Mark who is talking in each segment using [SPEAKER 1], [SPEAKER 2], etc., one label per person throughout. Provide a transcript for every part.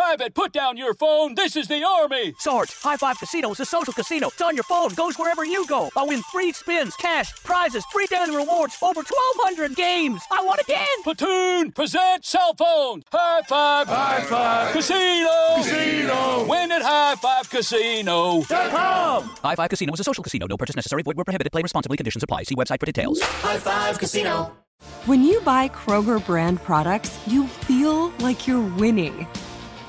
[SPEAKER 1] Private, put down your phone. This is the Army.
[SPEAKER 2] Sarge, High Five Casino is a social casino. It's on your phone, goes wherever you go. I win free spins, cash, prizes, free daily rewards, over 1,200 games. I won again!
[SPEAKER 1] Platoon, present cell phone. High Five.
[SPEAKER 3] High Five.
[SPEAKER 1] Casino.
[SPEAKER 3] Casino.
[SPEAKER 1] Win at High Five Casino.
[SPEAKER 2] Com. High Five Casino is a social casino. No purchase necessary. Void where prohibited. Play responsibly. Conditions apply. See website for details.
[SPEAKER 4] High Five Casino.
[SPEAKER 5] When you buy Kroger brand products, you feel like you're winning.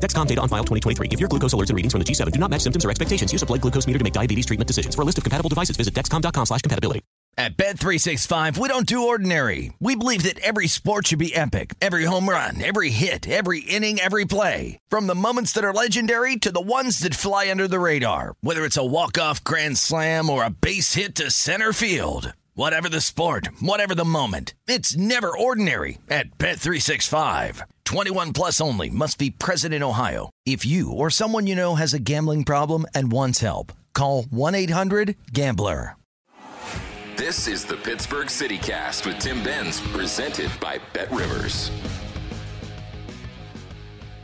[SPEAKER 6] Dexcom data on file 2023. If your glucose alerts and readings from the G7 do not match symptoms or expectations, use a blood glucose meter to make diabetes treatment decisions. For a list of compatible devices, visit dexcom.com slash compatibility.
[SPEAKER 7] At Bet365, we don't do ordinary. We believe that every sport should be epic. Every home run, every hit, every inning, every play. From the moments that are legendary to the ones that fly under the radar. Whether it's a walk-off grand slam or a base hit to center field. Whatever the sport, whatever the moment, it's never ordinary at Bet365. 21 plus only must be present in Ohio. If you or someone you know has a gambling problem and wants help, call 1-800-GAMBLER.
[SPEAKER 8] This is the Pittsburgh City Cast with Tim Benz, presented by Bet Rivers.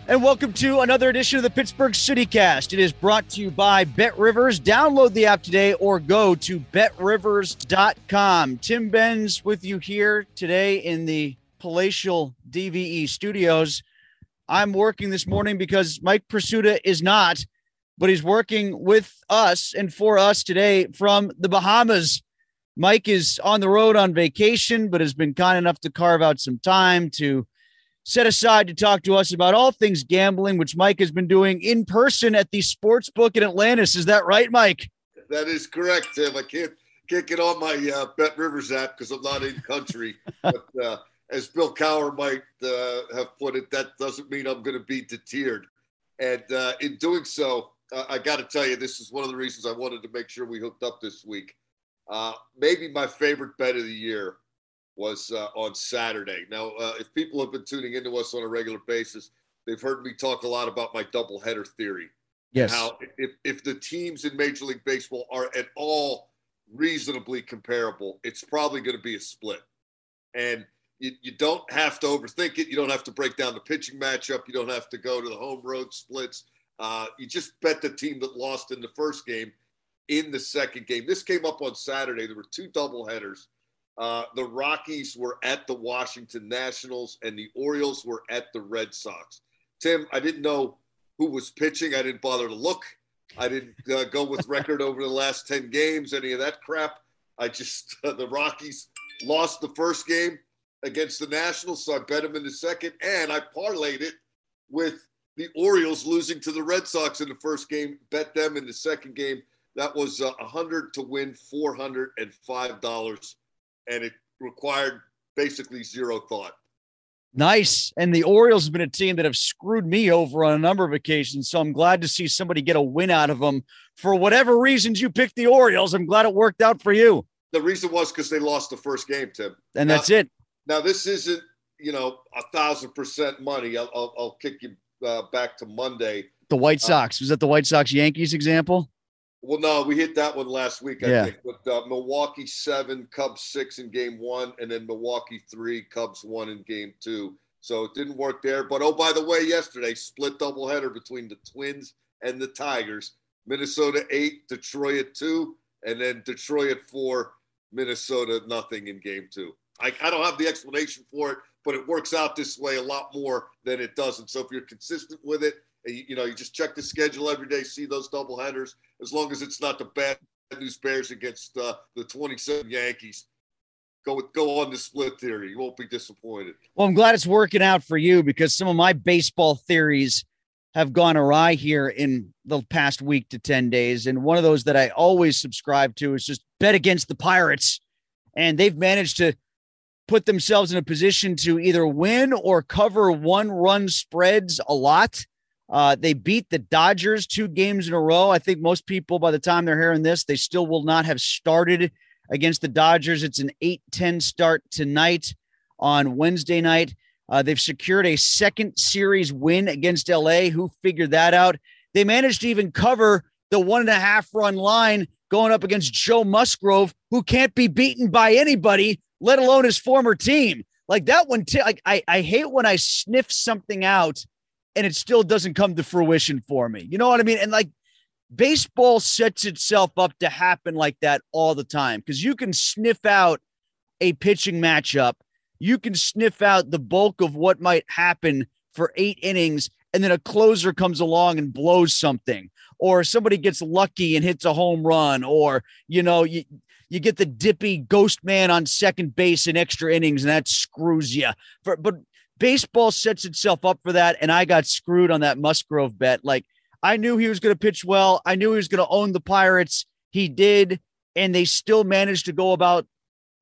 [SPEAKER 9] And welcome to another edition of the Pittsburgh CityCast. It is brought to you by Bet Rivers. Download the app today or go to betrivers.com. Tim Benz with you here today in the palatial DVE studios. I'm working this morning because Mike Prisuta is not, but he's working with us and for us today from the Bahamas. Mike is on the road on vacation, but has been kind enough to carve out some time to set aside to talk to us about all things gambling, which Mike has been doing in person at the sports book in Atlantis. Is that right, Mike?
[SPEAKER 10] That is correct, Tim. I can't can't get on my uh, Bet Rivers app because I'm not in country. but uh, as Bill Cowher might uh, have put it, that doesn't mean I'm going to be deterred. And uh, in doing so, uh, I got to tell you, this is one of the reasons I wanted to make sure we hooked up this week. Uh, maybe my favorite bet of the year was uh, on Saturday. Now, uh, if people have been tuning into us on a regular basis, they've heard me talk a lot about my doubleheader theory.
[SPEAKER 9] Yes.
[SPEAKER 10] How if, if the teams in Major League Baseball are at all reasonably comparable, it's probably going to be a split. And you, you don't have to overthink it. You don't have to break down the pitching matchup. You don't have to go to the home road splits. Uh, you just bet the team that lost in the first game in the second game. This came up on Saturday. There were two doubleheaders. Uh, the Rockies were at the Washington Nationals, and the Orioles were at the Red Sox. Tim, I didn't know who was pitching. I didn't bother to look. I didn't uh, go with record over the last 10 games, any of that crap. I just, uh, the Rockies lost the first game against the Nationals, so I bet them in the second, and I parlayed it with the Orioles losing to the Red Sox in the first game, bet them in the second game. That was uh, 100 to win $405, and it required basically zero thought.
[SPEAKER 9] Nice. And the Orioles have been a team that have screwed me over on a number of occasions. So I'm glad to see somebody get a win out of them. For whatever reasons you picked the Orioles, I'm glad it worked out for you.
[SPEAKER 10] The reason was because they lost the first game, Tim.
[SPEAKER 9] And
[SPEAKER 10] now,
[SPEAKER 9] that's it.
[SPEAKER 10] Now, this isn't, you know, a thousand percent money. I'll, I'll, I'll kick you uh, back to Monday.
[SPEAKER 9] The White Sox. Uh, was that the White Sox Yankees example?
[SPEAKER 10] Well, no, we hit that one last week, I
[SPEAKER 9] Yeah.
[SPEAKER 10] think, with uh, Milwaukee seven, Cubs six in game one, and then Milwaukee three, Cubs one in game two. So it didn't work there. But oh, by the way, yesterday, split doubleheader between the Twins and the Tigers. Minnesota eight, Detroit at two, and then Detroit at four, Minnesota nothing in game two. I, I don't have the explanation for it, but it works out this way a lot more than it doesn't. So if you're consistent with it, and you, you know, you just check the schedule every day, see those double headers. As long as it's not the bad news Bears against uh, the 27 Yankees. Go with, go on the split theory. You won't be disappointed.
[SPEAKER 9] Well, I'm glad it's working out for you because some of my baseball theories have gone awry here in the past week to 10 days. And one of those that I always subscribe to is just bet against the Pirates. And they've managed to put themselves in a position to either win or cover one run spreads a lot. Uh, they beat the Dodgers two games in a row. I think most people, by the time they're hearing this, they still will not have started against the Dodgers. It's an 8 10 start tonight on Wednesday night. Uh, they've secured a second series win against LA. Who figured that out? They managed to even cover the one and a half run line going up against Joe Musgrove, who can't be beaten by anybody, let alone his former team. Like that one, t- like I, I hate when I sniff something out and it still doesn't come to fruition for me. You know what I mean? And like baseball sets itself up to happen like that all the time because you can sniff out a pitching matchup you can sniff out the bulk of what might happen for eight innings and then a closer comes along and blows something or somebody gets lucky and hits a home run or you know you you get the dippy ghost man on second base in extra innings and that screws you for, but baseball sets itself up for that and i got screwed on that musgrove bet like i knew he was going to pitch well i knew he was going to own the pirates he did and they still managed to go about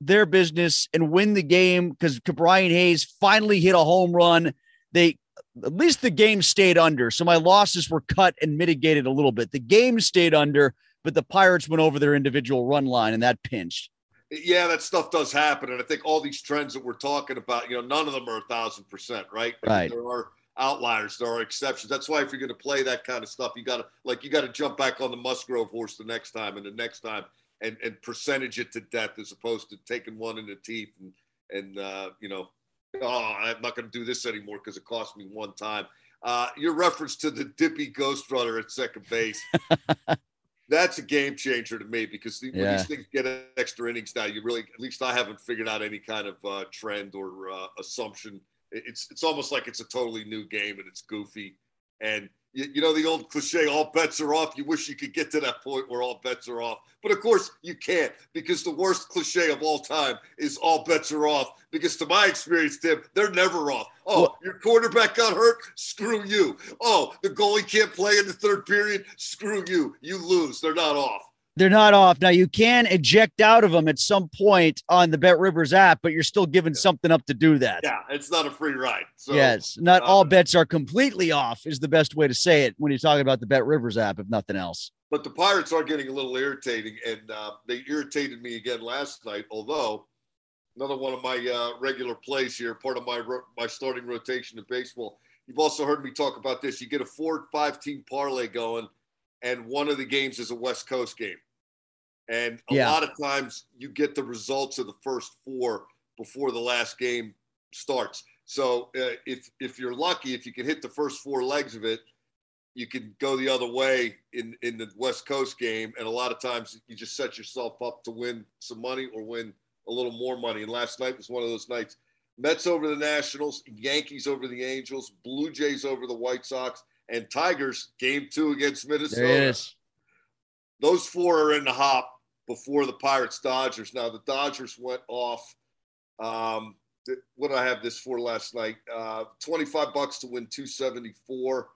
[SPEAKER 9] their business and win the game because Brian Hayes finally hit a home run. They at least the game stayed under. So my losses were cut and mitigated a little bit. The game stayed under, but the Pirates went over their individual run line and that pinched.
[SPEAKER 10] Yeah, that stuff does happen. And I think all these trends that we're talking about, you know, none of them are a thousand percent, right?
[SPEAKER 9] Right.
[SPEAKER 10] There are outliers, there are exceptions. That's why if you're going to play that kind of stuff, you got to like you got to jump back on the Musgrove horse the next time and the next time and, and percentage it to death as opposed to taking one in the teeth and, and uh, you know, oh, I'm not going to do this anymore because it cost me one time. Uh, your reference to the dippy ghost runner at second base. that's a game changer to me because the, yeah. when these things get extra innings now, you really, at least I haven't figured out any kind of uh, trend or uh, assumption. It's it's almost like it's a totally new game and it's goofy. And you, you, know the old cliche all bets are off. You wish you could get to that point where all bets are off. But of course you can't because the worst cliche of all time is all bets are off. Because to my experience tim they're never off. Oh well, your quarterback got hurt? Screw you. Oh the goalie can't play in the third period? Screw you. You lose. They're not off
[SPEAKER 9] they're not off. Now you can eject out of them at some point on the Bet Rivers app, but you're still giving yeah. something up to do that.
[SPEAKER 10] Yeah, it's not a free ride. So,
[SPEAKER 9] yes, not uh, all bets are completely off is the best way to say it when you're talking about the Bet Rivers app, if nothing else.
[SPEAKER 10] But the Pirates are getting a little irritating, and uh, they irritated me again last night. Although another one of my uh, regular plays here, part of my my starting rotation in baseball. You've also heard me talk about this. You get a four five team parlay going, and one of the games is a West Coast game. And a yeah. lot of times you get the results of the first four before the last game starts. So uh, if if you're lucky, if you can hit the first four legs of it, you can go the other way in in the West Coast game. And a lot of times you just set yourself up to win some money or win a little more money. And last night was one of those nights. Mets over the Nationals, Yankees over the Angels, Blue Jays over the White Sox, and Tigers game two against Minnesota. Those four are in the hop before the Pirates Dodgers. Now the Dodgers went off. Um, what did I have this for last night? Uh, 25 bucks to win 274.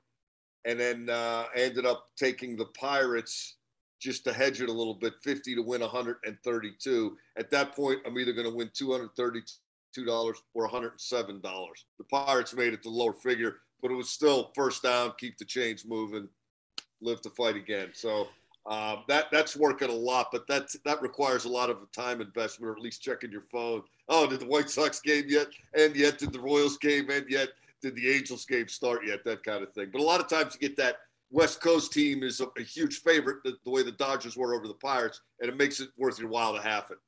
[SPEAKER 10] And then uh, ended up taking the Pirates just to hedge it a little bit, 50 to win 132. At that point, I'm either going to win $232 or $107. The Pirates made it the lower figure, but it was still first down, keep the chains moving, live to fight again. So um, that that's working a lot, but that that requires a lot of time investment, or at least checking your phone. Oh, did the White Sox game yet? And yet, did the Royals game end yet? Did the Angels game start yet? That kind of thing. But a lot of times, you get that West Coast team is a, a huge favorite, the, the way the Dodgers were over the Pirates, and it makes it worth your while to have it.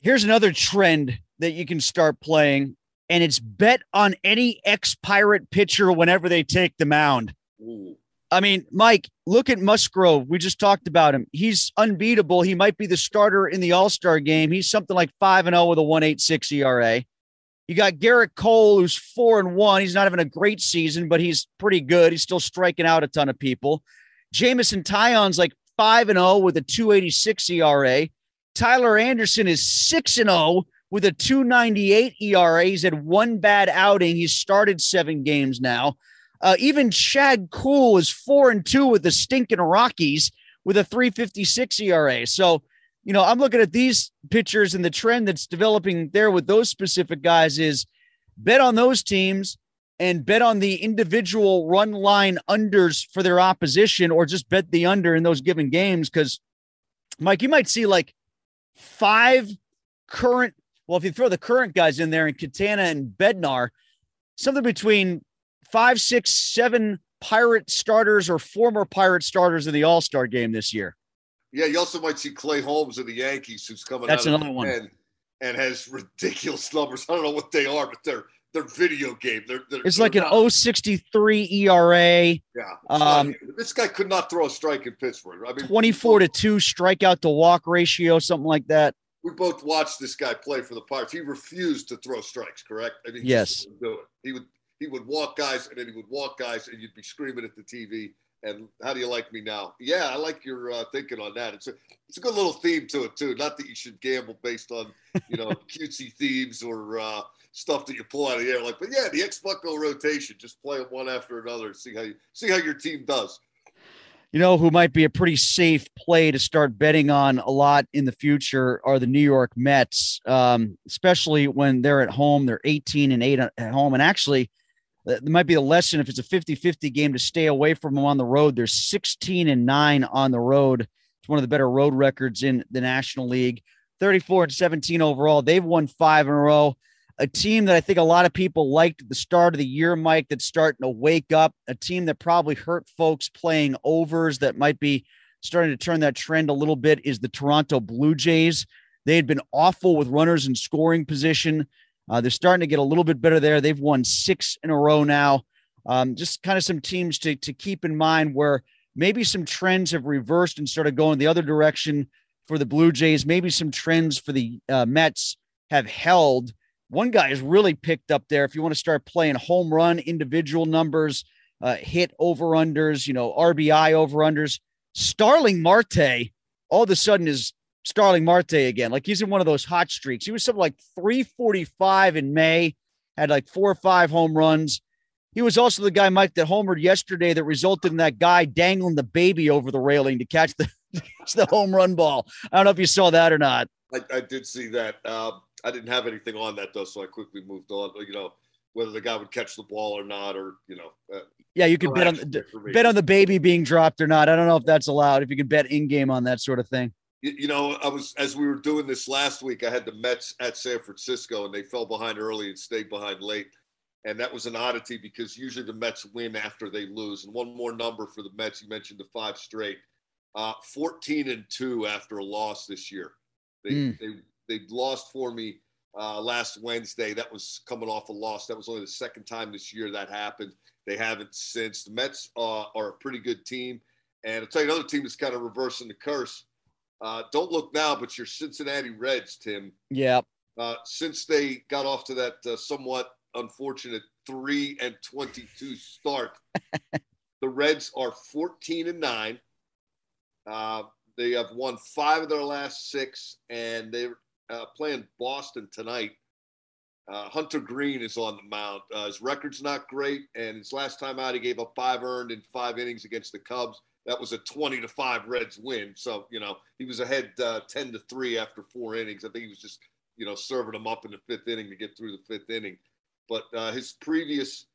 [SPEAKER 9] Here's another trend that you can start playing, and it's bet on any ex Pirate pitcher whenever they take the mound. Ooh. I mean, Mike, look at Musgrove. We just talked about him. He's unbeatable. He might be the starter in the All Star game. He's something like 5 and 0 with a 186 ERA. You got Gerrit Cole, who's 4 and 1. He's not having a great season, but he's pretty good. He's still striking out a ton of people. Jameson Taillon's like 5 and 0 with a 286 ERA. Tyler Anderson is 6 and 0 with a 298 ERA. He's had one bad outing. He's started seven games now. Uh, even Chad Kuhl is 4 and 2 with the stinking Rockies with a 356 ERA. So, you know, I'm looking at these pitchers and the trend that's developing there with those specific guys is bet on those teams and bet on the individual run line unders for their opposition or just bet the under in those given games. Cause Mike, you might see like five current, well, if you throw the current guys in there and Quintana and Bednar, something between five, six, seven pirate starters or former pirate starters in the All Star game this year.
[SPEAKER 10] Yeah, you also might see Clay Holmes of the Yankees, who's coming
[SPEAKER 9] That's
[SPEAKER 10] out
[SPEAKER 9] another one.
[SPEAKER 10] and, and has ridiculous numbers. I don't know what they are, but they're they're video game. They're, they're
[SPEAKER 9] It's
[SPEAKER 10] they're
[SPEAKER 9] like an
[SPEAKER 10] not-
[SPEAKER 9] 063 ERA,
[SPEAKER 10] Yeah,
[SPEAKER 9] um,
[SPEAKER 10] this guy could not throw a strike in Pittsburgh. I mean,
[SPEAKER 9] 24 to 2 strikeout to walk ratio, something like that.
[SPEAKER 10] we both watched this guy play for the Pirates. He refused to throw strikes. Correct? I mean, he
[SPEAKER 9] Yes.
[SPEAKER 10] wouldn't do it. He would he would walk guys, and then he would walk guys, and you'd be screaming at the TV. And how do you like me now? Yeah, I like your uh, thinking on that. It's a it's a good little theme to it too. Not that you should gamble based on you know cutesy themes or uh, stuff that you pull out of the air. Like, but yeah, the X Bucco rotation, just play them one after another and see how you see how your team does.
[SPEAKER 9] You know who might be a pretty safe play to start betting on a lot in the future are the New York Mets, um, especially when they're at home. They're 18 and 8 at home. And actually, that might be a lesson if it's a 50 50 game to stay away from them on the road. They're 16 and 9 on the road. It's one of the better road records in the National League. 34 and 17 overall. They've won five in a row. A team that I think a lot of people liked at the start of the year, Mike, that's starting to wake up. A team that probably hurt folks playing overs that might be starting to turn that trend a little bit is the Toronto Blue Jays. They had been awful with runners in scoring position. Uh, they're starting to get a little bit better there. They've won six in a row now. Um, just kind of some teams to, to keep in mind where maybe some trends have reversed and started going the other direction for the Blue Jays. Maybe some trends for the uh, Mets have held. One guy is really picked up there. If you want to start playing home run individual numbers, uh, hit over unders, you know, RBI over unders, Starling Marte all of a sudden is Starling Marte again. Like he's in one of those hot streaks. He was something like 345 in May, had like four or five home runs. He was also the guy, Mike, that homered yesterday that resulted in that guy dangling the baby over the railing to catch the, the home run ball. I don't know if you saw that or not.
[SPEAKER 10] I, I did see that. Um, I didn't have anything on that though, so I quickly moved on. You know, whether the guy would catch the ball or not, or you know, uh,
[SPEAKER 9] Yeah, you could bet on the bet on the baby being dropped or not. I don't know if that's allowed. If you can bet in game on that sort of thing.
[SPEAKER 10] You, know, I was as we were doing this last week. I had the Mets at San Francisco, and they fell behind early and stayed behind late. And that was an oddity because usually the Mets win after they lose. And one more number for the Mets. You mentioned the five straight, uh, fourteen and two after a loss this year. They
[SPEAKER 9] Mm.
[SPEAKER 10] they they lost for me uh, last Wednesday. That was coming off a loss. That was only the second time this year that happened. They haven't since. The Mets uh, are a pretty good team. And I'll tell you another team that's kind of reversing the curse. Uh, don't look now, but your Cincinnati Reds, Tim,
[SPEAKER 9] Yeah.
[SPEAKER 10] uh, since they got off to that uh, somewhat unfortunate three and twenty-two start, the Reds are fourteen and nine. Uh, they have won five of their last six, and they're uh, playing Boston tonight. Uh, Hunter Greene is on the mound. Uh, his record's not great, and his last time out, he gave up five earned in five innings against the Cubs. That was a 20 to 5 Reds win. So, you know, he was ahead uh, 10 to 3 after four innings. I think he was just, you know, serving them up in the fifth inning to get through the fifth inning. But uh, his previous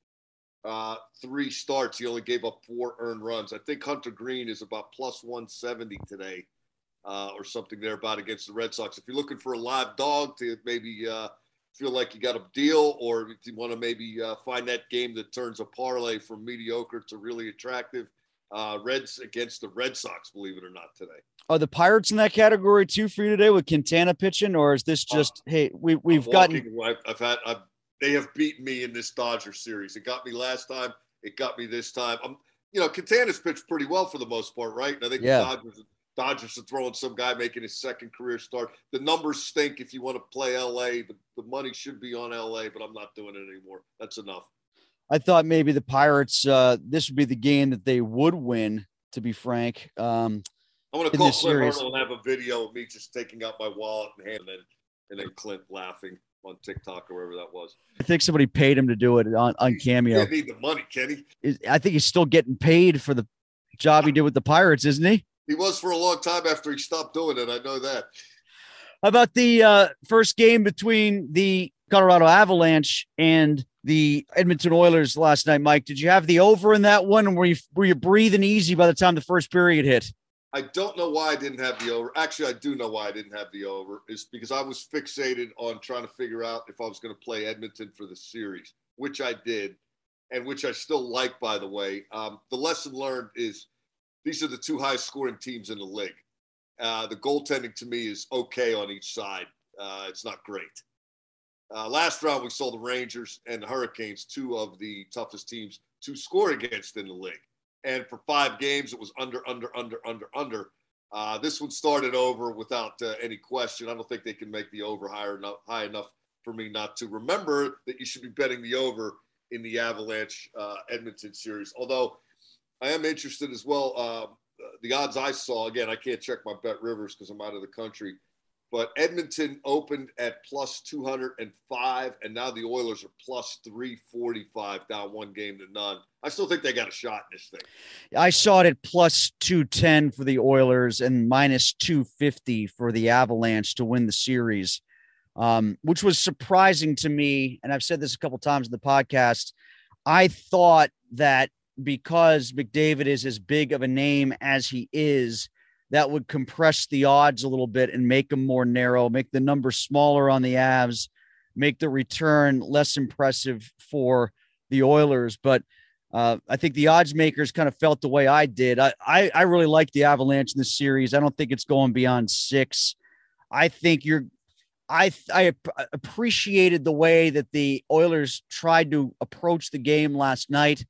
[SPEAKER 10] uh, three starts, he only gave up four earned runs. I think Hunter Greene is about plus 170 today uh, or something there about against the Red Sox. If you're looking for a live dog to maybe uh, feel like you got a deal, or if you want to maybe uh, find that game that turns a parlay from mediocre to really attractive, uh, Reds against the Red Sox, believe it or not, today.
[SPEAKER 9] Are the Pirates in that category too for you today with Quintana pitching, or is this just hey we we've
[SPEAKER 10] I'm
[SPEAKER 9] gotten
[SPEAKER 10] I've, I've had I've, they have beaten me in this Dodger series. It got me last time. It got me this time. I'm you know Quintana's pitched pretty well for the most part, right? And I think
[SPEAKER 9] Yeah.
[SPEAKER 10] the Dodgers Dodgers are throwing some guy making his second career start. The numbers stink if you want to play LA. The, the money should be on LA, but I'm not doing it anymore. That's enough.
[SPEAKER 9] I thought maybe the Pirates uh this would be the game that they would win, to be frank. Um
[SPEAKER 10] I'm going to call Clint
[SPEAKER 9] series.
[SPEAKER 10] Arnold and have a video of me just taking out my wallet and hand and then and then Clint laughing on TikTok or wherever that was.
[SPEAKER 9] I think somebody paid him to do it on, on
[SPEAKER 10] He
[SPEAKER 9] Cameo.
[SPEAKER 10] didn't need the money, Kenny.
[SPEAKER 9] I think he's still getting paid for the job he did with the Pirates, isn't he?
[SPEAKER 10] He was for a long time after he stopped doing it. I know that.
[SPEAKER 9] How about the uh, first game between the Colorado Avalanche and the Edmonton Oilers last night, Mike? Did you have the over in that one? Were you were you breathing easy by the time the first period hit?
[SPEAKER 10] I don't know why I didn't have the over. Actually, I do know why I didn't have the over. Is because I was fixated on trying to figure out if I was going to play Edmonton for the series, which I did, and which I still like, by the way. Um, the lesson learned is these are the two highest scoring teams in the league. Uh, the goaltending to me is okay on each side. Uh, it's not great. Uh, last round, we saw the Rangers and the Hurricanes, two of the toughest teams to score against in the league. And for five games, it was under, under, under, under, under. Uh, this one started over without uh, any question. I don't think they can make the over higher enough, high enough for me not to remember that you should be betting the over in the Avalanche uh, Edmonton series. Although I am interested as well. Uh, the odds I saw again, I can't check my bet rivers because I'm out of the country. But Edmonton opened at plus 205, and now the Oilers are plus 345, down one game to none. I still think they got a shot in this thing.
[SPEAKER 9] I saw it at plus 210 for the Oilers and minus 250 for the Avalanche to win the series, um, which was surprising to me. And I've said this a couple times in the podcast. I thought that because McDavid is as big of a name as he is, that would compress the odds a little bit and make them more narrow, make the number smaller on the Avs, make the return less impressive for the Oilers. But uh, I think the odds makers kind of felt the way I did. I, I, I really like the Avalanche in this series. I don't think it's going beyond six. I think you're. I I ap- appreciated the way that the Oilers tried to approach the game last night.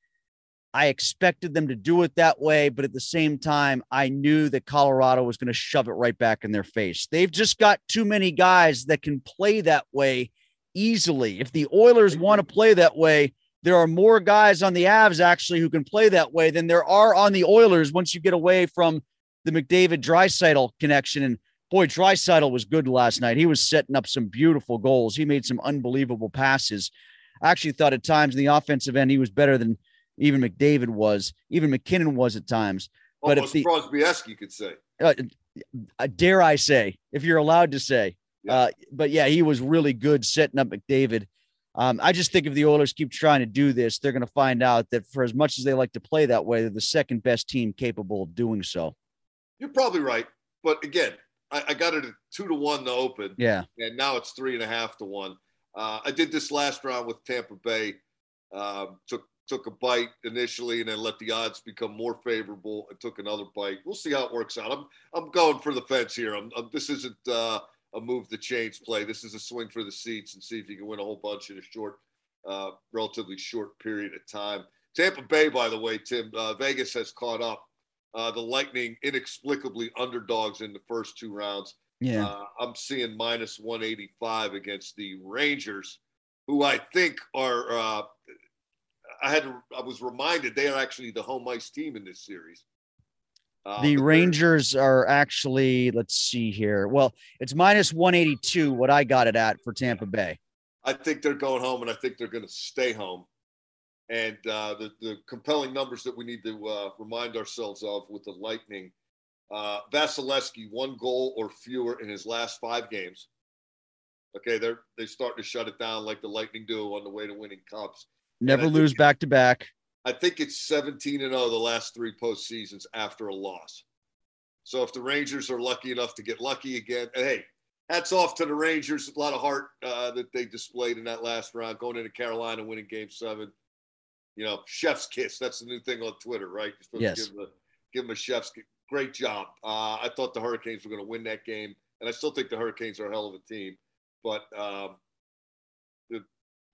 [SPEAKER 9] I expected them to do it that way, but at the same time, I knew that Colorado was going to shove it right back in their face. They've just got too many guys that can play that way easily. If the Oilers want to play that way, there are more guys on the Avs actually who can play that way than there are on the Oilers once you get away from the McDavid Draisaitl connection. And boy, Draisaitl was good last night. He was setting up some beautiful goals. He made some unbelievable passes. I actually thought at times in the offensive end he was better than even McDavid was, even MacKinnon was at times. But
[SPEAKER 10] Almost
[SPEAKER 9] if the
[SPEAKER 10] Crosby-esque, you could say.
[SPEAKER 9] uh, uh, dare I say, if you're allowed to say,
[SPEAKER 10] Yeah.
[SPEAKER 9] uh, but yeah, he was really good setting up McDavid. Um, I just think if the Oilers keep trying to do this, they're going to find out that for as much as they like to play that way, they're the second best team capable of doing so.
[SPEAKER 10] You're probably right. But again, I, I got it at two to one to open.
[SPEAKER 9] Yeah.
[SPEAKER 10] and now it's three and a half to one. Uh, I did this last round with Tampa Bay. Um, took took a bite initially, and then let the odds become more favorable, and took another bite. We'll see how it works out. I'm I'm going for the fence here. I'm, I'm this isn't uh, a move the chains play. This is a swing for the seats and see if you can win a whole bunch in a short, uh, relatively short period of time. Tampa Bay, by the way, Tim uh, Vegas has caught up. Uh, the Lightning inexplicably underdogs in the first two rounds.
[SPEAKER 9] Yeah.
[SPEAKER 10] Uh, I'm seeing minus 185 against the Rangers, who I think are. I had. To, I was reminded they are actually the home ice team in this series. Uh,
[SPEAKER 9] the Rangers are actually, let's see here. Well, it's minus 182, what I got it at for Tampa Bay.
[SPEAKER 10] I think they're going home, and I think they're going to stay home. And uh, the the compelling numbers that we need to uh, remind ourselves of with the Lightning, uh, Vasilevskiy one goal or fewer in his last five games. Okay, they're they're starting to shut it down like the Lightning do on the way to winning cups.
[SPEAKER 9] Never lose back to back.
[SPEAKER 10] I think it's 17 and 0 the last three postseasons after a loss. So if the Rangers are lucky enough to get lucky again, and hey, hats off to the Rangers. A lot of heart uh, that they displayed in that last round, going into Carolina, winning Game Seven. You know, chef's kiss. That's the new thing on Twitter, right? You're supposed
[SPEAKER 9] Yes.
[SPEAKER 10] to give them, a, give them a chef's kiss. Great job. Uh, I thought the Hurricanes were going to win that game, and I still think the Hurricanes are a hell of a team. But um,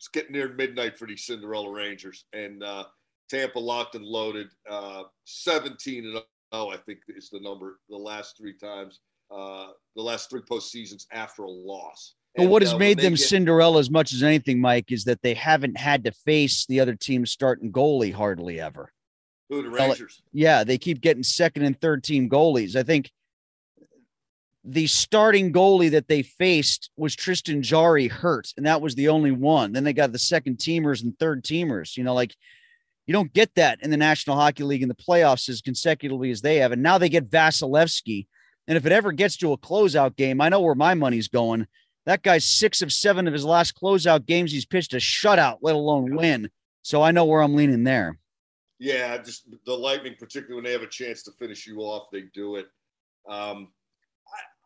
[SPEAKER 10] it's getting near midnight for these Cinderella Rangers, and uh, Tampa locked and loaded. Uh, 17 and 0, I think is the number. The last three times, uh, the last three postseasons after a loss.
[SPEAKER 9] But what has
[SPEAKER 10] uh,
[SPEAKER 9] made them
[SPEAKER 10] get-
[SPEAKER 9] Cinderella as much as anything, Mike, is that they haven't had to face the other team's starting goalie hardly ever.
[SPEAKER 10] Who the Rangers?
[SPEAKER 9] Yeah, they keep getting second and third team goalies. I think the starting goalie that they faced was Tristan Jarry hurt, and that was the only one. Then they got the second teamers and third teamers. You know, like you don't get that in the National Hockey League in the playoffs as consecutively as they have. And now they get Vasilevskiy. And if it ever gets to a closeout game, I know where my money's going. That guy's six of seven of his last closeout games. He's pitched a shutout, let alone win. So I know where I'm leaning there.
[SPEAKER 10] Yeah, just the Lightning, particularly when they have a chance to finish you off, they do it. Um,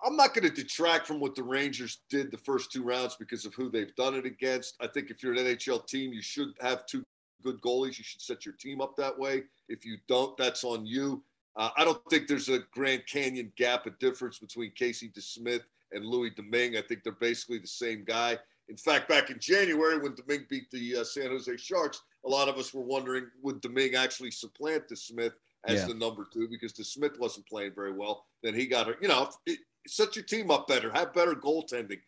[SPEAKER 10] I'm not going to detract from what the Rangers did the first two rounds because of who they've done it against. I think if you're an NHL team, you should have two good goalies. You should set your team up that way. If you don't, that's on you. Uh, I don't think there's a Grand Canyon gap of difference between Casey DeSmith and Louis Domingue. I think they're basically the same guy. In fact, back in January when Domingue beat the uh, San Jose Sharks, a lot of us were wondering would Domingue actually supplant DeSmith as yeah. the number two because DeSmith wasn't playing very well. Then he got her. You know, it, set your team up better, have better goaltending.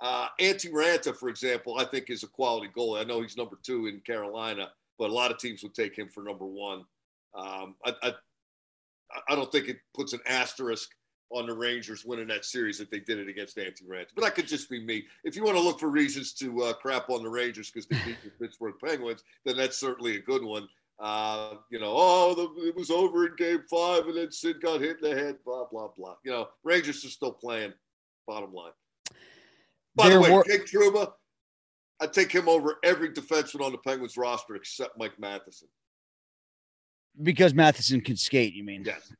[SPEAKER 10] Uh, Antti Raanta, for example, I think is a quality goalie. I know he's number two in Carolina, but a lot of teams would take him for number one. Um, I, I, I don't think it puts an asterisk on the Rangers winning that series if they did it against Antti Raanta. But that could just be me. If you want to look for reasons to uh, crap on the Rangers because they beat the Pittsburgh Penguins, then that's certainly a good one. Uh, you know, oh, the, it was over in game five and then Sid got hit in the head, blah, blah, blah. You know, Rangers are still playing, bottom line. By there the way, were- Jake Trouba, I'd take him over every defenseman on the Penguins roster except Mike Matheson.
[SPEAKER 9] Because Matheson can skate, you mean?
[SPEAKER 10] Yes.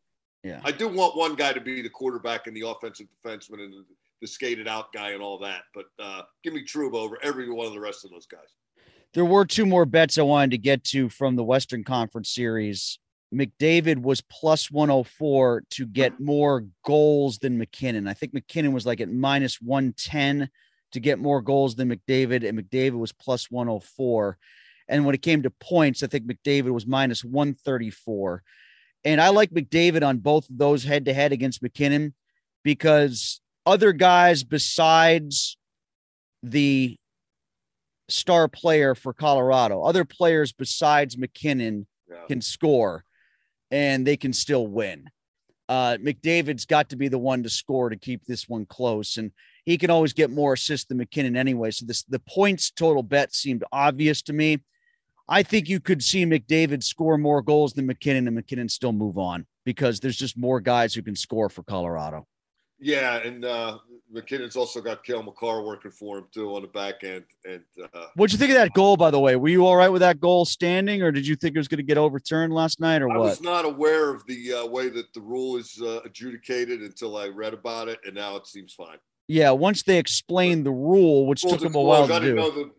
[SPEAKER 9] Yeah.
[SPEAKER 10] I do want one guy to be the quarterback and the offensive defenseman and the, the skated out guy and all that. But uh, give me Trouba over every one of the rest of those guys.
[SPEAKER 9] There were two more bets I wanted to get to from the Western Conference Series. McDavid was plus 104 to get more goals than MacKinnon. I think MacKinnon was like at minus 110 to get more goals than McDavid, and McDavid was plus 104. And when it came to points, I think McDavid was minus 134. And I like McDavid on both of those head to head against MacKinnon because other guys besides the star player for Colorado, other players besides MacKinnon yeah. can score and they can still win. Uh, McDavid's got to be the one to score to keep this one close. And he can always get more assists than MacKinnon anyway. So this the points total bet seemed obvious to me. I think you could see McDavid score more goals than MacKinnon and MacKinnon still move on because there's just more guys who can score for Colorado.
[SPEAKER 10] Yeah, and uh, MacKinnon's also got Cale Makar working for him too on the back end. And uh,
[SPEAKER 9] what'd you think of that goal, by the way? Were you all right with that goal standing, or did you think it was going to get overturned last night, or
[SPEAKER 10] I
[SPEAKER 9] what?
[SPEAKER 10] I was not aware of the uh, way that the rule is uh, adjudicated until I read about it, and now it seems fine.
[SPEAKER 9] Yeah, once they explained the rule, which took them a while to do.
[SPEAKER 10] Know the,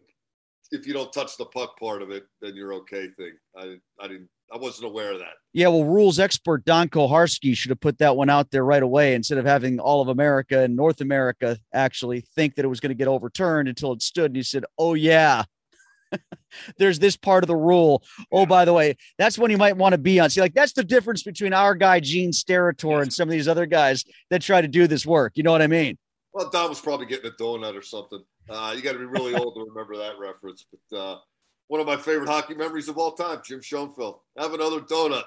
[SPEAKER 10] if you don't touch the puck part of it, then you're okay thing. I I didn't I wasn't aware of that.
[SPEAKER 9] Yeah, well, rules expert Don Koharski should have put that one out there right away instead of having all of America and North America actually think that it was going to get overturned until it stood. And he said, "Oh yeah, there's this part of the rule. Oh, by the way, that's when you might want to be on. See, like that's the difference between our guy Gene Steratore and some of these other guys that try to do this work. You know what I mean?
[SPEAKER 10] Well, Don was probably getting a donut or something. Uh, you got to be really old to remember that reference. But uh, one of my favorite hockey memories of all time, Jim Schoenfeld. Have another donut.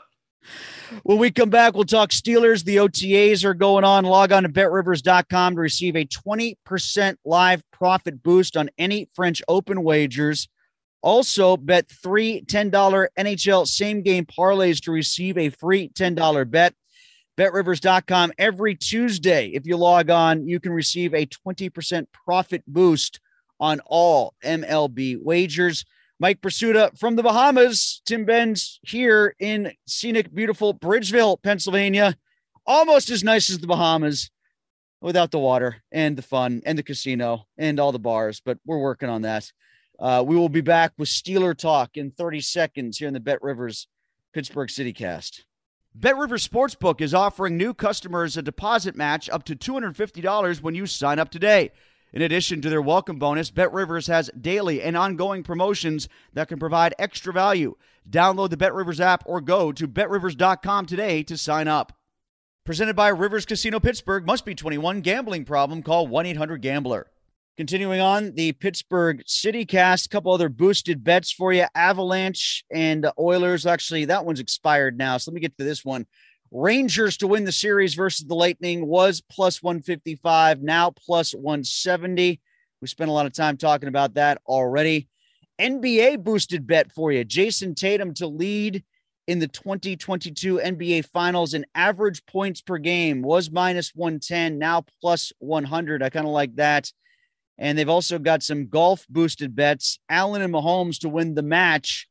[SPEAKER 9] When we come back, we'll talk Steelers. The OTAs are going on. Log on to betrivers.com to receive a 20% live profit boost on any French Open wagers. Also, bet three $10 NHL same game parlays to receive a free $10 bet. BetRivers.com every Tuesday. If you log on, you can receive a 20% profit boost on all MLB wagers. Mike Prisuta from the Bahamas, Tim Benz here in scenic, beautiful Bridgeville, Pennsylvania. Almost as nice as the Bahamas without the water and the fun and the casino and all the bars, but we're working on that. Uh, we will be back with Steeler Talk in 30 seconds here in the Bet Rivers Pittsburgh City Cast. Bet Rivers Sportsbook is offering new customers a deposit match up to $250 when you sign up today. In addition to their welcome bonus, Bet Rivers has daily and ongoing promotions that can provide extra value. Download the Bet Rivers app or go to betrivers.com today to sign up. Presented by Rivers Casino Pittsburgh, must be 21. Gambling problem, call 1 800 Gambler. Continuing on the Pittsburgh City Cast, a couple other boosted bets for you. Avalanche and Oilers. Actually, that one's expired now. So let me get to this one. Rangers to win the series versus the Lightning was plus 155, now plus 170. We spent a lot of time talking about that already. NBA boosted bet for you. Jayson Tatum to lead in the 2022 NBA Finals in average points per game was minus 110, now plus 100. I kind of like that. And they've also got some golf boosted bets. Allen and Mahomes to win the match,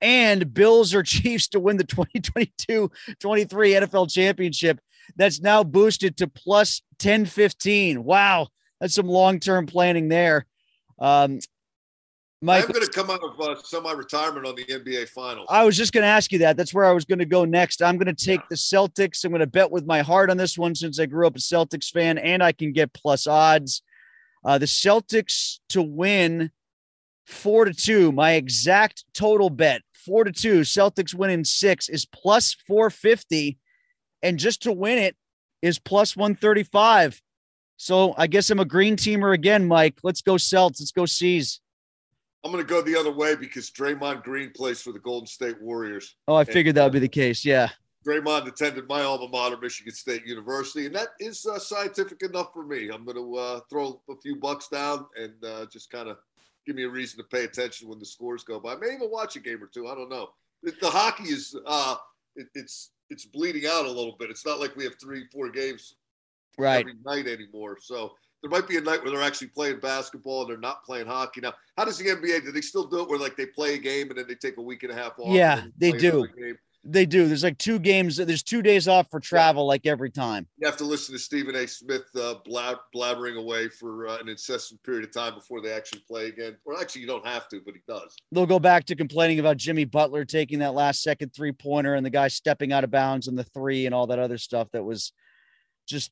[SPEAKER 9] and Bills or Chiefs to win the 2022 23 NFL championship. That's now boosted to plus 1015. Wow. That's some long term planning there. Um,
[SPEAKER 10] Mike, I'm going to come out of uh, semi-retirement on the NBA Finals.
[SPEAKER 9] I was just going to ask you that. That's where I was going to go next. I'm going to take the Celtics. I'm going to bet with my heart on this one since I grew up a Celtics fan, and I can get plus odds. Uh, the Celtics to win four to two. My exact total bet four to two. Celtics winning six is plus 450, and just to win it is plus 135. So I guess I'm a green teamer again, Mike. Let's go Celts. Let's go C's.
[SPEAKER 10] I'm going to go the other way because Draymond Green plays for the Golden State Warriors.
[SPEAKER 9] Oh, I figured that would be the case. Yeah.
[SPEAKER 10] Draymond attended my alma mater, Michigan State University, and that is uh, scientific enough for me. I'm going to uh, throw a few bucks down and uh, just kind of give me a reason to pay attention when the scores go by. I may even watch a game or two. I don't know. The, hockey is uh, it, it's it's bleeding out a little bit. It's not like we have three, four games
[SPEAKER 9] right.
[SPEAKER 10] every night anymore. So there might be a night where they're actually playing basketball and they're not playing hockey. Now, how does the NBA do they still do it where like they play a game and then they take a week and a half off?
[SPEAKER 9] Yeah, they do. They do. There's like two games. There's two days off for travel, like every time.
[SPEAKER 10] You have to listen to Stephen A. Smith uh, blab- blabbering away for uh, an incessant period of time before they actually play again. Or actually, you don't have to, but he does.
[SPEAKER 9] They'll go back to complaining about Jimmy Butler taking that last second three pointer and the guy stepping out of bounds and the three and all that other stuff that was just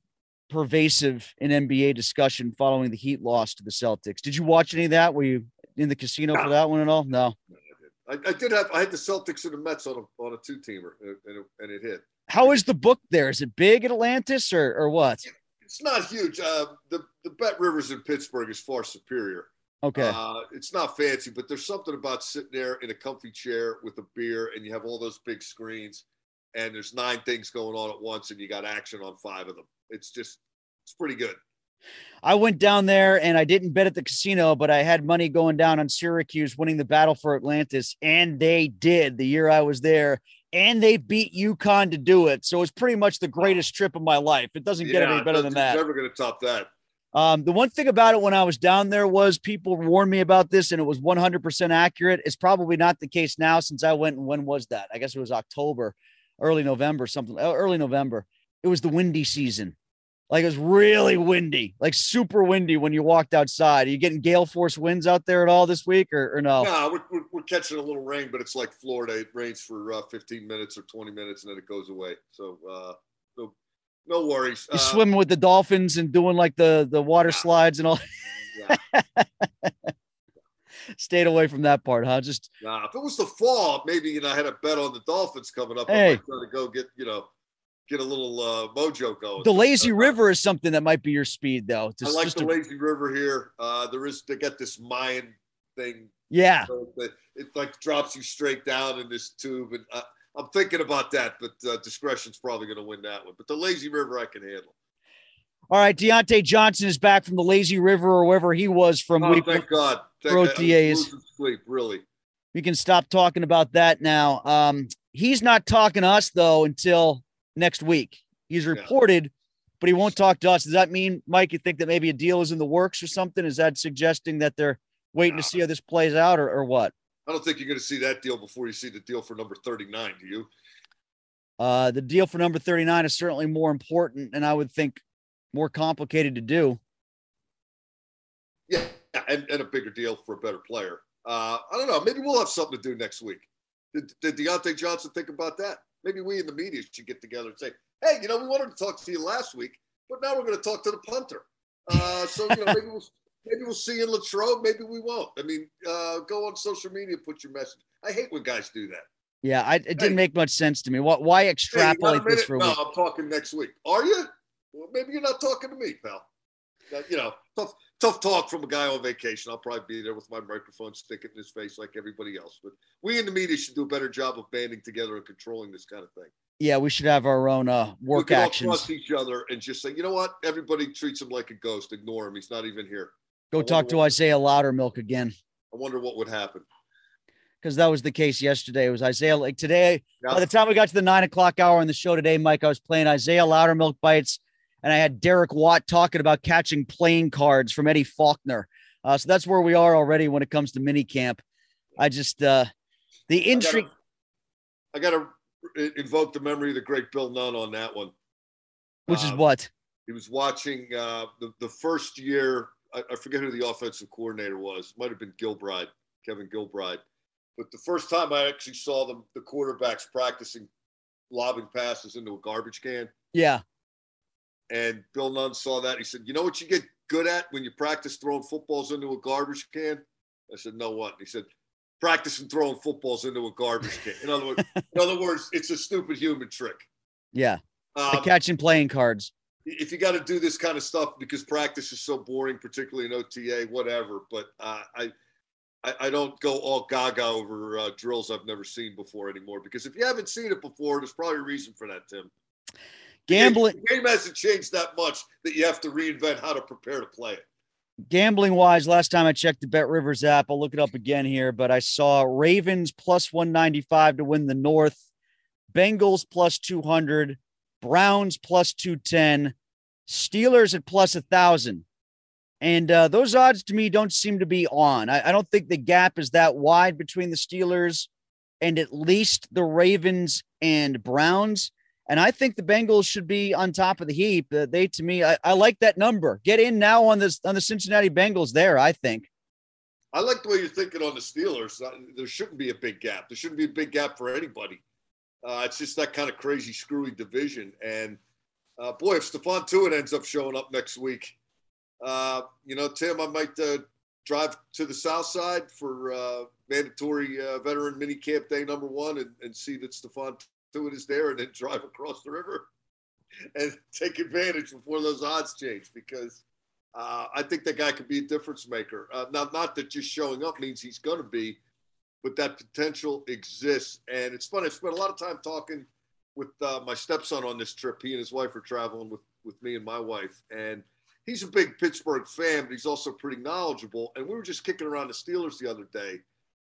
[SPEAKER 9] pervasive in NBA discussion following the Heat loss to the Celtics. Did you watch any of that? Were you in the casino no. for that one at all? No.
[SPEAKER 10] I, I, did have I had the Celtics and the Mets on a on a two teamer and it, and it hit.
[SPEAKER 9] How is the book there? Is it big at Atlantis or or what?
[SPEAKER 10] It's not huge. Uh, the the Bet Rivers in Pittsburgh is far superior.
[SPEAKER 9] Okay.
[SPEAKER 10] Uh, it's not fancy, but there's something about sitting there in a comfy chair with a beer and you have all those big screens and there's nine things going on at once and you got action on five of them. It's just it's pretty good.
[SPEAKER 9] I went down there and I didn't bet at the casino, but I had money going down on Syracuse winning the battle for Atlantis, and they did the year I was there, and they beat UConn to do it. So it's pretty much the greatest trip of my life. It doesn't get any better than that.
[SPEAKER 10] Never going to top that.
[SPEAKER 9] Um, the one thing about it when I was down there was people warned me about this, and it was 100% accurate. It's probably not the case now since I went. And when was that? I guess it was October, early November, something. Early November. It was the windy season like it was really windy, like super windy when you walked outside. Are you getting gale force winds out there at all this week or, or no?
[SPEAKER 10] No, we're, we're, we're, catching a little rain, but it's like Florida. It rains for uh, 15 minutes or 20 minutes and then it goes away. So, uh, no, no worries.
[SPEAKER 9] You uh, swimming with the dolphins and doing like the, the water slides and all. Yeah. Stayed away from that part, huh? Just
[SPEAKER 10] nah, if it was the fall, maybe you know I had a bet on the Dolphins coming up. Hey. I might try to go get you know get a little uh, mojo going.
[SPEAKER 9] The lazy river is something that might be your speed, though.
[SPEAKER 10] Just, I like the a... lazy river here. Uh, there is they get this Mayan thing.
[SPEAKER 9] Yeah,
[SPEAKER 10] so it like drops you straight down in this tube, and uh, I'm thinking about that. But uh, discretion's probably going to win that one. But the lazy river I can handle.
[SPEAKER 9] All right, Diontae Johnson is back from the lazy river or wherever he was from.
[SPEAKER 10] Oh, week thank God. Thank. Sleep, really.
[SPEAKER 9] We can stop talking about that now. Um, he's not talking to us though until next week. He's reported, yeah. but he won't talk to us. Does that mean, Mike, you think that maybe a deal is in the works or something? Is that suggesting that they're waiting to see how this plays out or, or what?
[SPEAKER 10] I don't think you're going to see that deal before you see the deal for number 39. Do you?
[SPEAKER 9] Uh, the deal for number 39 is certainly more important and I would think more complicated to do.
[SPEAKER 10] Yeah, and, and a bigger deal for a better player. Uh, I don't know. Maybe we'll have something to do next week. Did, did Diontae Johnson think about that? Maybe we in the media should get together and say, hey, you know, we wanted to talk to you last week, but now we're going to talk to the punter. Uh, so, you know, maybe we'll. Maybe we'll see you in Latrobe. Maybe we won't. I mean, uh, go on social media, put your message. I hate when guys do that.
[SPEAKER 9] Yeah, I, it didn't hey, make much sense to me. Why, why extrapolate hey, this for a
[SPEAKER 10] no,
[SPEAKER 9] week?
[SPEAKER 10] I'm talking next week. Are you? Well, maybe you're not talking to me, pal. You know, tough, tough talk from a guy on vacation. I'll probably be there with my microphone sticking in his face like everybody else. But we in the media should do a better job of banding together and controlling this kind of thing.
[SPEAKER 9] Yeah, we should have our own uh,
[SPEAKER 10] we
[SPEAKER 9] work
[SPEAKER 10] can all
[SPEAKER 9] actions.
[SPEAKER 10] trust each other and just say, you know what? Everybody treats him like a ghost. Ignore him. He's not even here.
[SPEAKER 9] Go talk to Isaiah Loudermilk again
[SPEAKER 10] I wonder what would happen.
[SPEAKER 9] because that was the case yesterday. It was Isaiah like today.
[SPEAKER 10] Yeah.
[SPEAKER 9] By the time we got to the nine o'clock hour on the show today, Mike, I was playing Isaiah Loudermilk bites, and I had Derek Watt talking about catching playing cards from Eddie Faulkner. Uh, so that's where we are already when it comes to mini camp. I just uh, the intrigue.
[SPEAKER 10] I got to invoke the memory of the great Bill Nunn on that one.
[SPEAKER 9] Which is
[SPEAKER 10] Um,
[SPEAKER 9] what?
[SPEAKER 10] He was watching uh, the, the first year. I, I forget who the offensive coordinator was. Might have been Gilbride, Kevin Gilbride. But the first time I actually saw them, the quarterbacks practicing lobbing passes into a garbage can.
[SPEAKER 9] Yeah.
[SPEAKER 10] And Bill Nunn saw that. He said, "You know what you get good at when you practice throwing footballs into a garbage can?" I said, "No, what?" He said, "Practicing throwing footballs into a garbage can." In other words, in other words, it's a stupid human trick.
[SPEAKER 9] Yeah. the
[SPEAKER 10] Um,
[SPEAKER 9] catching playing cards.
[SPEAKER 10] if you got to do this kind of stuff because practice is so boring, particularly in OTA, whatever. But uh, I, I, I don't go all gaga over uh, drills I've never seen before anymore. Because if you haven't seen it before, there's probably a reason for that, Tim.
[SPEAKER 9] Gambling
[SPEAKER 10] The game hasn't changed that much that you have to reinvent how to prepare to play it.
[SPEAKER 9] gambling wise, last time I checked the Bet Rivers app, I'll look it up again here, but I saw Ravens plus 195 to win the North, Bengals plus 200, Browns plus 210, Steelers at plus a thousand. And uh, those odds to me don't seem to be on. I, I don't think the gap is that wide between the Steelers and at least the Ravens and Browns. And I think the Bengals should be on top of the heap. Uh, they, to me, I, I like that number. Get in now on this on the Cincinnati Bengals. There, I think.
[SPEAKER 10] I like the way you're thinking on the Steelers. Uh, There shouldn't be a big gap. There shouldn't be a big gap for anybody. Uh, it's just that kind of crazy, screwy division. And uh, boy, if Stephon Tuitt ends up showing up next week, uh, you know, Tim, I might uh, drive to the South Side for uh, mandatory veteran mini camp day number one and, and see that Stephon Tuitt is there, and then drive across the river and take advantage before those odds change because uh, I think that guy could be a difference maker. Uh, now, not that just showing up means he's going to be, but that potential exists. And it's funny. I spent a lot of time talking with uh, my stepson on this trip. He and his wife are traveling with with me and my wife, and he's a big Pittsburgh fan, but he's also pretty knowledgeable. And we were just kicking around the Steelers the other day.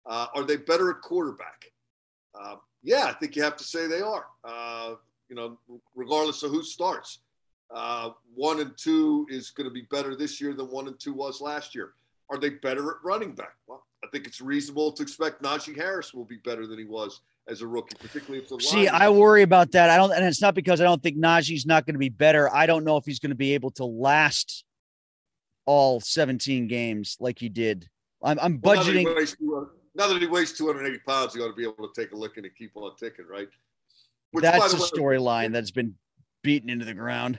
[SPEAKER 10] Uh, are they better at quarterback? Yeah, I think you have to say they are. Uh, you know, regardless of who starts. Uh, one and two is going to be better this year than one and two was last year. Are they better at running back? Well, I think it's reasonable to expect Najee Harris will be better than he was as a rookie, particularly if the
[SPEAKER 9] See, I worry about that. I don't, and it's not because I don't think Najee's not going to be better. I don't know if he's going to be able to last all 17 games like he did. I'm, I'm
[SPEAKER 10] Well, now that he
[SPEAKER 9] budgeting.
[SPEAKER 10] 200 Now that he weighs 280 pounds, he ought to be able to take a licking and keep on ticking, right? Which,
[SPEAKER 9] That's a storyline that's been beaten into the ground.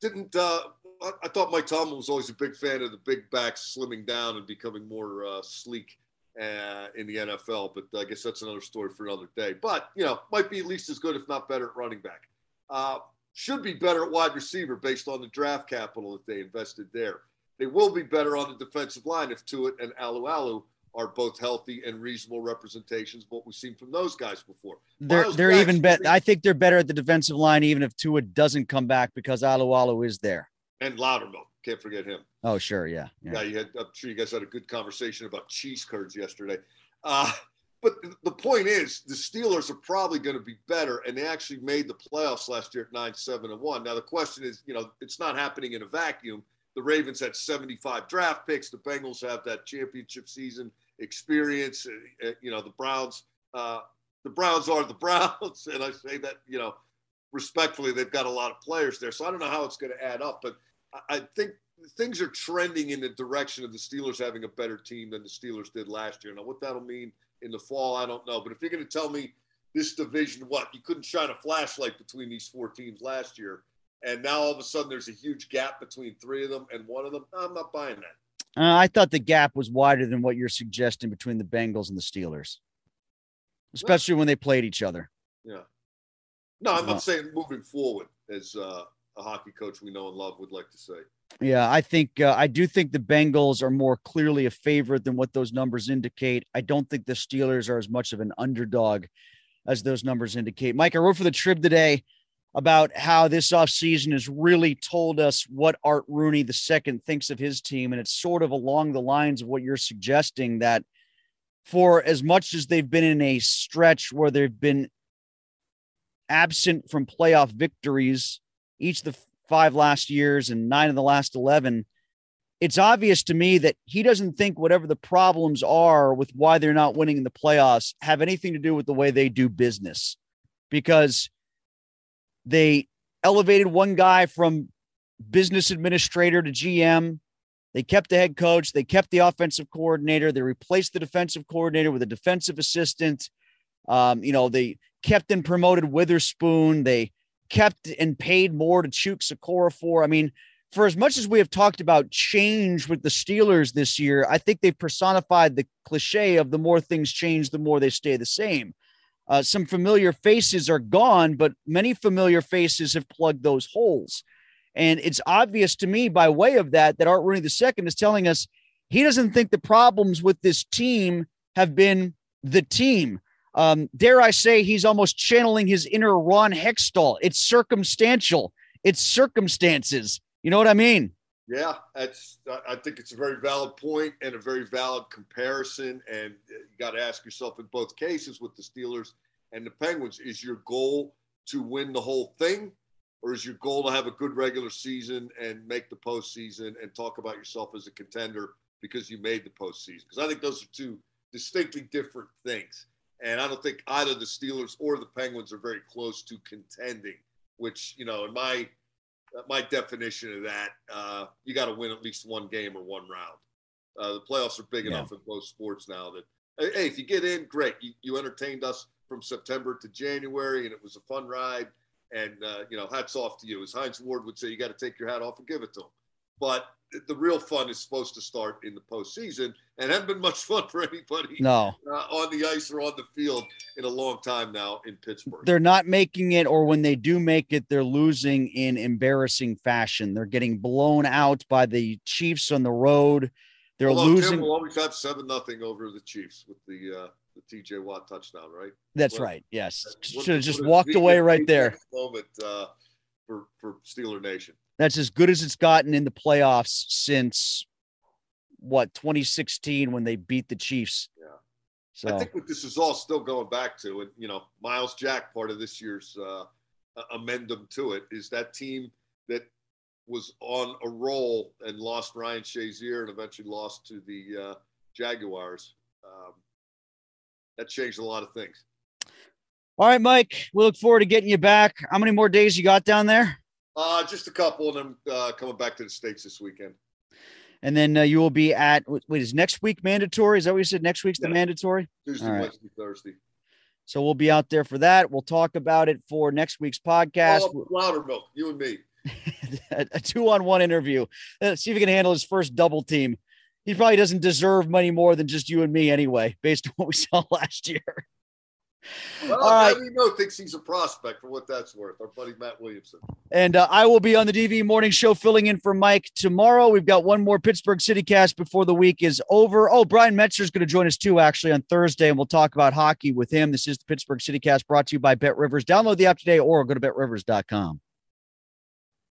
[SPEAKER 10] didn't uh, I, I thought Mike Tomlin was always a big fan of the big backs slimming down and becoming more uh, sleek uh, in the NFL, but I guess that's another story for another day. But you know, might be at least as good, if not better, at running back. Uh, should be better at wide receiver based on the draft capital that they invested there. They will be better on the defensive line if Tuitt and Alualu are both healthy and reasonable representations of what we've seen from those guys before.
[SPEAKER 9] They're
[SPEAKER 10] Miles
[SPEAKER 9] they're even better. I think they're better at the defensive line, even if Tua doesn't come back because Alualu is there.
[SPEAKER 10] and Loudermilk. Can't forget him.
[SPEAKER 9] Oh, sure, yeah, yeah.
[SPEAKER 10] Yeah, you had. I'm sure you guys had a good conversation about cheese curds yesterday. Uh, but the point is, the Steelers are probably going to be better, and they actually made the playoffs last year at nine, seven, and one. Now the question is, you know, it's not happening in a vacuum. The Ravens had 75 draft picks. The Bengals have that championship season experience. Uh, uh, you know, the Browns. Uh, the Browns are the Browns, and I say that you know respectfully. They've got a lot of players there, so I don't know how it's going to add up, but I- I think things are trending in the direction of the Steelers having a better team than the Steelers did last year. Now, what that'll mean in the fall, I don't know. But if you're going to tell me this division, what you couldn't shine a flashlight between these four teams last year, and now all of a sudden there's a huge gap between three of them and one of them, I'm not buying that.
[SPEAKER 9] Uh, I thought the gap was wider than what you're suggesting between the Bengals and the Steelers, especially when they played each other.
[SPEAKER 10] Yeah. No, I'm not saying moving forward, as uh, a hockey coach we know and love would like to say.
[SPEAKER 9] Yeah, I think uh, I do think the Bengals are more clearly a favorite than what those numbers indicate. I don't think the Steelers are as much of an underdog as those numbers indicate. Mike, I wrote for the Trib today about how this offseason has really told us what Art Rooney II thinks of his team. And it's sort of along the lines of what you're suggesting that for as much as they've been in a stretch where they've been absent from playoff victories each of the five last years and nine of the last 11, it's obvious to me that he doesn't think whatever the problems are with why they're not winning in the playoffs have anything to do with the way they do business because they elevated one guy from business administrator to GM. They kept the head coach. They kept the offensive coordinator. They replaced the defensive coordinator with a defensive assistant. Um, you know, they kept and promoted Witherspoon. They kept and paid more to Chuk for. I mean, for as much as we have talked about change with the Steelers this year, I think they've personified the cliche of the more things change, the more they stay the same. Uh, some familiar faces are gone, but many familiar faces have plugged those holes. And it's obvious to me by way of that that Art Rooney II is telling us he doesn't think the problems with this team have been the team. Um, dare I say, he's almost channeling his inner Ron Hextall. It's circumstantial, it's circumstances. You know what I mean?
[SPEAKER 10] Yeah, that's. I think it's a very valid point and a very valid comparison. And you got to ask yourself in both cases with the Steelers and the Penguins: Is your goal to win the whole thing, or is your goal to have a good regular season and make the postseason and talk about yourself as a contender because you made the postseason? Because I think those are two distinctly different things. And I don't think either the Steelers or the Penguins are very close to contending, which, you know, in my my definition of that, uh, you got to win at least one game or one round. Uh, the playoffs are big yeah. enough in both sports now that, hey, if you get in, great. You, you entertained us from September to January, and it was a fun ride. And, uh, you know, hats off to you. As Hines Ward would say, you got to take your hat off and give it to them. But the real fun is supposed to start in the postseason, and hasn't been much fun for anybody.
[SPEAKER 9] No,
[SPEAKER 10] uh, on the ice or on the field in a long time now in Pittsburgh.
[SPEAKER 9] They're not making it, or when they do make it, they're losing in embarrassing fashion. They're getting blown out by the Chiefs on the road. They're
[SPEAKER 10] Although
[SPEAKER 9] losing.
[SPEAKER 10] Tim will always have seven nothing over the Chiefs with the uh, the T.J. Watt touchdown, right?
[SPEAKER 9] That's right. Yes, should have just walked away right there.
[SPEAKER 10] Moment uh, for for Steeler Nation.
[SPEAKER 9] That's as good as it's gotten in the playoffs since what 2016 when they beat the Chiefs.
[SPEAKER 10] Yeah. So I think what this is all still going back to, and you know, Myles Jack, part of this year's uh, amendum to it, is that team that was on a roll and lost Ryan Shazier and eventually lost to the uh, Jaguars. Um, that changed a lot of things.
[SPEAKER 9] All right, Mike. We look forward to getting you back. How many more days you got down there?
[SPEAKER 10] Uh, just a couple, and I'm uh, coming back to the states this weekend.
[SPEAKER 9] And then uh, you will be at wait, is next week mandatory? Is that what you said? Next week's yeah. the mandatory.
[SPEAKER 10] Tuesday, right. Wednesday, Thursday.
[SPEAKER 9] So we'll be out there for that. We'll talk about it for next week's podcast.
[SPEAKER 10] Oh, Loudermilk. You and me.
[SPEAKER 9] a two-on-one interview. Let's see if he can handle his first double team. He probably doesn't deserve money more than just you and me anyway, based on what we saw last year.
[SPEAKER 10] Well, All right. know thinks he's a prospect for what that's worth. Our buddy Matt Williamson.
[SPEAKER 9] And uh, I will be on the DV Morning Show filling in for Mike tomorrow. We've got one more Pittsburgh City cast before the week is over. Oh, Brian Metzer is going to join us too, actually, on Thursday, and we'll talk about hockey with him. This is the Pittsburgh City cast brought to you by Bet Rivers. Download the app today or go to betrivers.com.